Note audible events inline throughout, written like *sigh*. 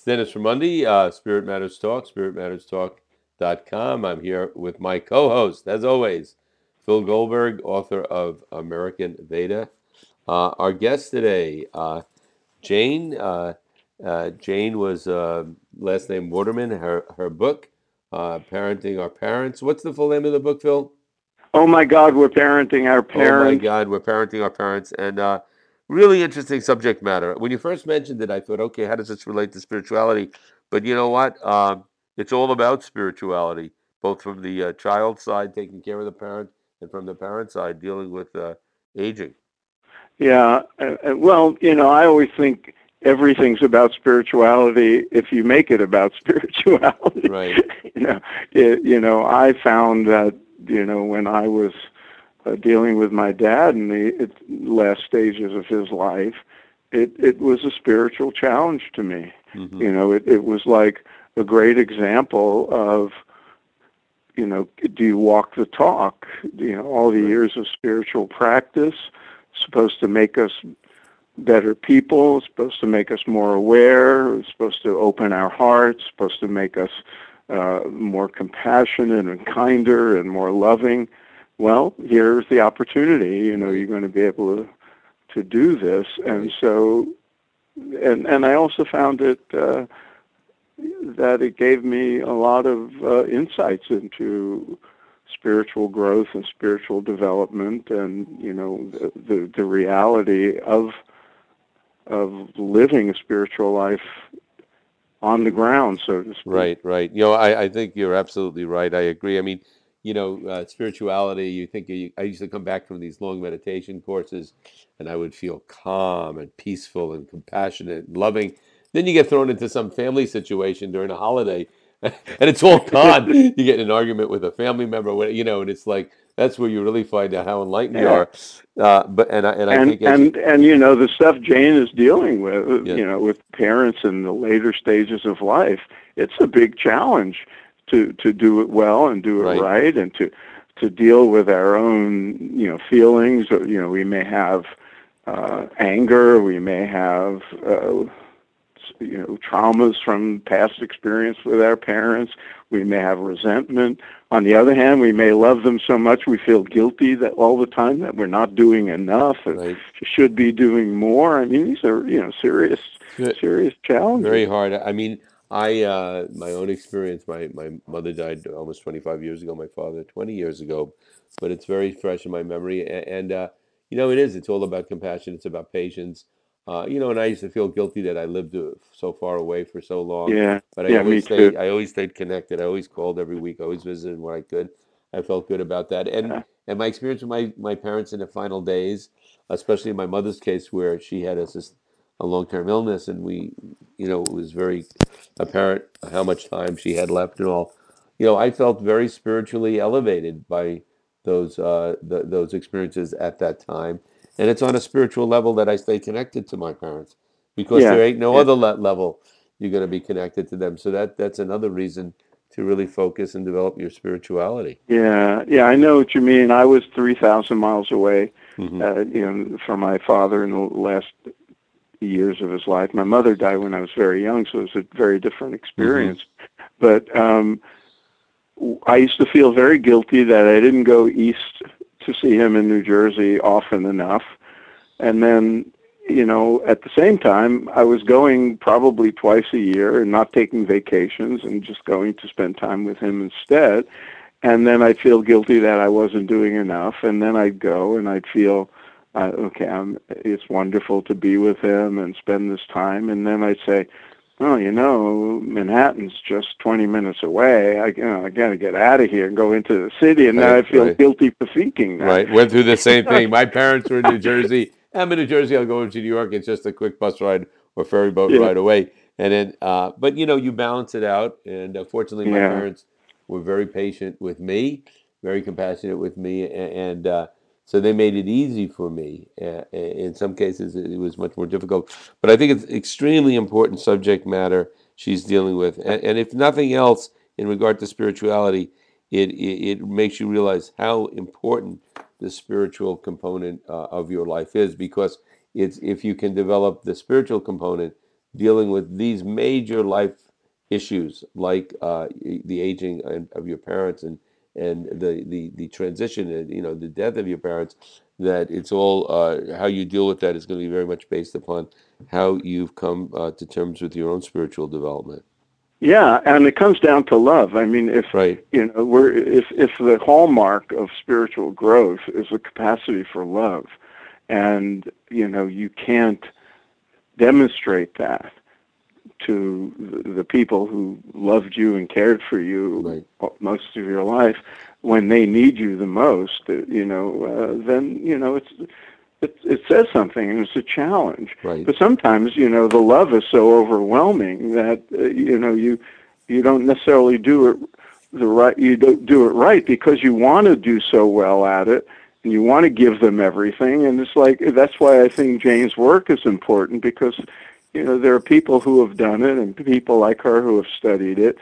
Dennis Raimondi, uh, Spirit Matters Talk, spiritmatterstalk.com. I'm here with my co host, as always, Phil Goldberg, author of American Veda. Uh, our guest today, uh, Jane. Uh, uh, Jane was uh, last name Waterman. Her her book, Parenting Our Parents. What's the full name of the book, Phil? Oh my God, we're parenting our parents. Oh my God, we're parenting our parents, and really interesting subject matter. When you first mentioned it, I thought, okay, how does this relate to spirituality? But you know what? Um, it's all about spirituality, both from the uh, child side, taking care of the parent, and from the parent side, dealing with uh, aging. Yeah. Uh, well, you know, I always think everything's about spirituality if you make it about *laughs* spirituality. Right. you know, it, you know, I found that you know when I was uh, dealing with my dad in the it, last stages of his life, it it was a spiritual challenge to me. Mm-hmm. You know, it it was like a great example of you know, do you walk the talk? You know, all the years of spiritual practice supposed to make us better people, supposed to make us more aware, supposed to open our hearts, supposed to make us uh, more compassionate and kinder and more loving well, here's the opportunity. You know, you're going to be able to to do this, and so, and and I also found it uh, that it gave me a lot of uh, insights into spiritual growth and spiritual development, and you know, the the, the reality of of living a spiritual life on the ground, so to speak. Right, right. You know, I, I think you're absolutely right. I agree. I mean, you know, uh, spirituality, you think you, I used to come back from these long meditation courses and I would feel calm and peaceful and compassionate and loving. Then you get thrown into some family situation during a holiday *laughs* and it's all gone. *laughs* you get in an argument with a family member, you know, and it's like, that's where you really find out how enlightened yeah. you are. Uh, but and I and I and, think and and you know the stuff Jane is dealing with, yeah. you know, with parents in the later stages of life, it's a big challenge to to do it well and do it right, right and to to deal with our own you know feelings. You know we may have uh, anger we may have uh, you know traumas from past experience with our parents. We may have resentment. On the other hand we may love them so much we feel guilty that all the time that we're not doing enough right. should be doing more. I mean these are you know serious serious challenge. very hard i mean I uh, my own experience. My my mother died almost 25 years ago. My father 20 years ago, but it's very fresh in my memory. And, and uh, you know, it is. It's all about compassion. It's about patience. Uh, you know, and I used to feel guilty that I lived uh, so far away for so long. Yeah, but I yeah, always stayed. Too. I always stayed connected. I always called every week. I always visited when I could. I felt good about that. And yeah. and my experience with my my parents in the final days, especially in my mother's case, where she had a a long term illness, and we, you know, it was very apparent how much time she had left and all. You know, I felt very spiritually elevated by those uh, the, those experiences at that time, and it's on a spiritual level that I stay connected to my parents because yeah. there ain't no yeah. other le- level you're going to be connected to them. So that that's another reason to really focus and develop your spirituality. Yeah, yeah, I know what you mean. I was three thousand miles away, mm-hmm. uh, you know, from my father in the last years of his life. My mother died when I was very young, so it was a very different experience. Mm-hmm. But um, I used to feel very guilty that I didn't go east to see him in New Jersey often enough. And then, you know, at the same time, I was going probably twice a year and not taking vacations and just going to spend time with him instead. And then I'd feel guilty that I wasn't doing enough. And then I'd go and I'd feel uh, okay, I'm, it's wonderful to be with him and spend this time. And then I'd say, oh, you know, Manhattan's just 20 minutes away. I, you know, I got to get out of here and go into the city. And right, then I feel right. guilty for thinking that. Right. Went through the same thing. *laughs* My parents were in New Jersey. I'm in New Jersey. I'll go into New York. It's just a quick bus ride or ferry boat yeah. ride away. And then, uh, but you know, you balance it out. And uh, fortunately, my yeah. parents were very patient with me, very compassionate with me, and, and uh, so they made it easy for me. In some cases, it was much more difficult. But I think it's extremely important subject matter she's dealing with. And, and if nothing else, in regard to spirituality, it, it, it, makes you realize how important the spiritual component uh, of your life is because it's if you can develop the spiritual component, dealing with these major life issues like uh, the aging of your parents and and the, the, the transition and you know the death of your parents that it's all uh, how you deal with that is going to be very much based upon how you've come uh, to terms with your own spiritual development yeah and it comes down to love i mean if right. you know we're if if the hallmark of spiritual growth is the capacity for love and you know you can't demonstrate that to the people who loved you and cared for you right. most of your life when they need you the most uh, you know uh, then you know it's it, it says something and it's a challenge right. but sometimes you know the love is so overwhelming that uh, you know you you don't necessarily do it the right you don't do it right because you want to do so well at it and you want to give them everything and it's like that's why I think Jane's work is important because you know there are people who have done it and people like her who have studied it.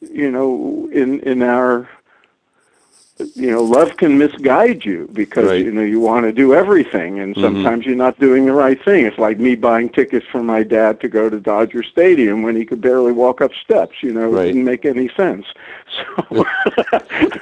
You know in in our you know love can misguide you because right. you know you want to do everything and Mm-hmm. sometimes you're not doing the right thing it's like me buying tickets for my dad to go to Dodger Stadium when he could barely walk up steps you know Right. it didn't make any sense so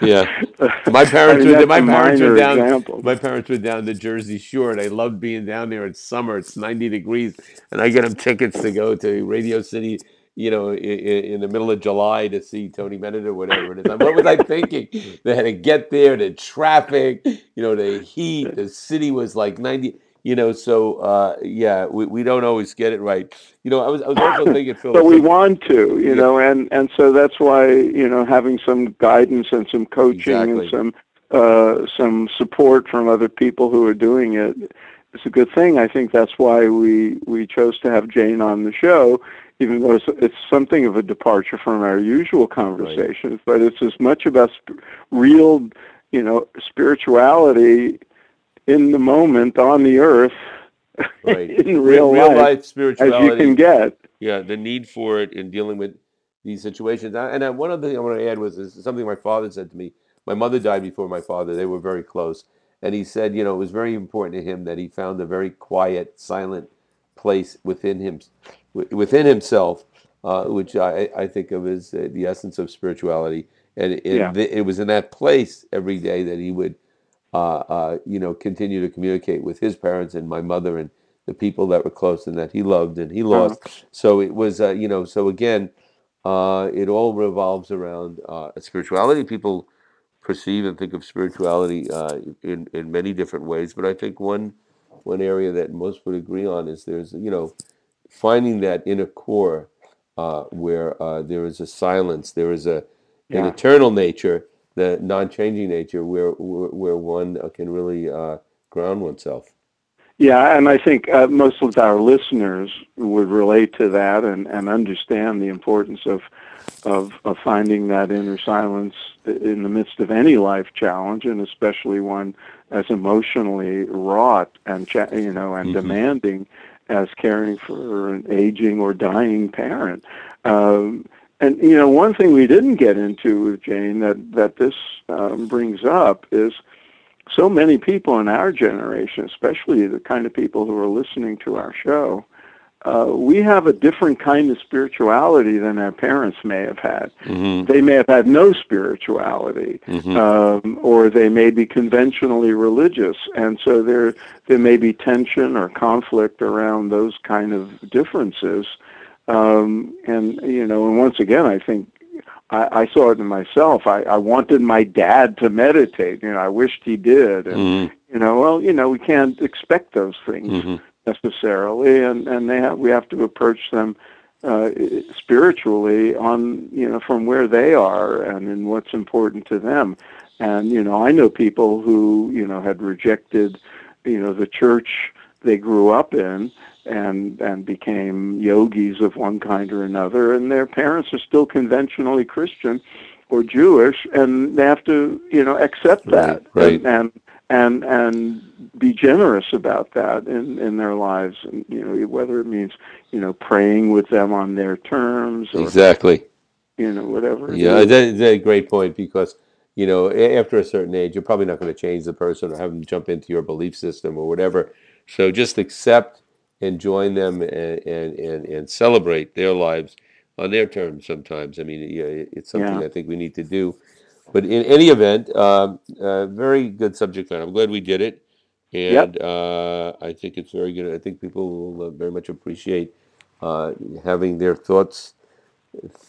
Yeah. *laughs* My parents I mean, were my parents were down example. my parents were down the Jersey Shore and I loved being down there. It's summer, it's 90 degrees, and I get them tickets to go to Radio City, you know, in, in the middle of July to see Tony Bennett or whatever it is. Like, What was I *laughs* thinking? They had to get there, the traffic, you know, the heat, the *laughs* city was like 90 you know, so uh, yeah, we, we don't always get it right. You know, I was I was also thinking, Phil. but we want to, you Yeah. know, and and so that's why you know having some guidance and some coaching Exactly. and some uh, some support from other people who are doing it is a good thing. I think that's why we we chose to have Jane on the show, even though it's, it's something of a departure from our usual conversations. But it's as much about sp- real, you know, spirituality in the moment on the earth right. *laughs* in real, real life, life as spirituality. you can get. yeah, the need for it in dealing with these situations. And I, one other thing I want to add was something my father said to me. My mother died before my father. They were very close, and he said, you know, it was very important to him that he found a very quiet, silent place within him, within himself, uh, which I, I think of as the essence of spirituality. And it, Yeah. it was in that place every day that he would, uh, uh, you know, continue to communicate with his parents and my mother and the people that were close and that he loved and he lost. So it was, uh, you know, so again, uh, it all revolves around uh, spirituality. People perceive and think of spirituality uh, in in many different ways, but I think one one area that most would agree on is there's you know finding that inner core uh, where uh, there is a silence, there is a an eternal nature, the non-changing nature, where where, where one uh, can really uh, ground oneself. Yeah, and I think uh, most of our listeners would relate to that and, and understand the importance of, of of finding that inner silence in the midst of any life challenge, and especially one as emotionally wrought and cha- you know and Mhm. demanding as caring for an aging or dying parent. Um, and you know, one thing we didn't get into with Jane that that this um, brings up is so many people in our generation, especially the kind of people who are listening to our show, uh, we have a different kind of spirituality than our parents may have had. Mm-hmm. They may have had no spirituality, Mm-hmm. um, or they may be conventionally religious, and so there there may be tension or conflict around those kind of differences. Um, and you know, and once again, I think I, I saw it in myself. I, I wanted my dad to meditate. You know, I wished he did, and Mm-hmm. you know, well, you know, we can't expect those things Mm-hmm. Necessarily, and and they have we have to approach them uh, spiritually on you know from where they are and in what's important to them. And you know, I know people who you know had rejected you know the church they grew up in and and became yogis of one kind or another, and their parents are still conventionally Christian or Jewish, and they have to you know accept that right. and and and and be generous about that in in their lives, and you know whether it means you know praying with them on their terms or Exactly. you know whatever. Yeah, that's a great point because you know after a certain age, you're probably not going to change the person or have them jump into your belief system or whatever. So just accept and join them and, and, and, and celebrate their lives on their terms sometimes. I mean, yeah, it's something Yeah. I think we need to do. But in any event, um, uh, very good subject matter. I'm glad we did it. Yep. And uh, I think it's very good. I think people will uh, very much appreciate uh, having their thoughts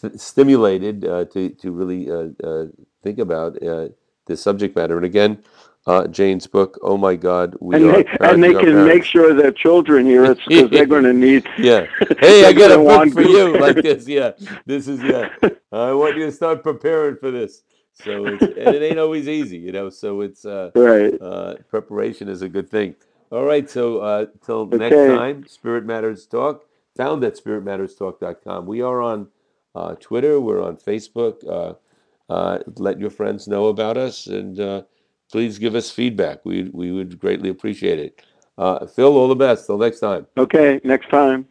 th- stimulated uh, to, to really uh, uh, think about uh, this subject matter. And again, uh, Jane's book, Oh My God, We and Are they, and they can make sure their children hear it because they're going to need. *laughs* Yeah. Hey, *laughs* I got a book for you like this. Yeah. This is, *laughs* yeah. I want you to start preparing for this. So, it's, and it ain't always easy, you know. So, it's, uh, right. uh, preparation is a good thing. All right, so uh, till next time, Spirit Matters Talk, found at spiritmatterstalk.com. We are on uh, Twitter, we're on Facebook. Uh, uh, let your friends know about us and uh, please give us feedback. We, we would greatly appreciate it. Uh, Phil, all the best. Till next time. Okay. Next time.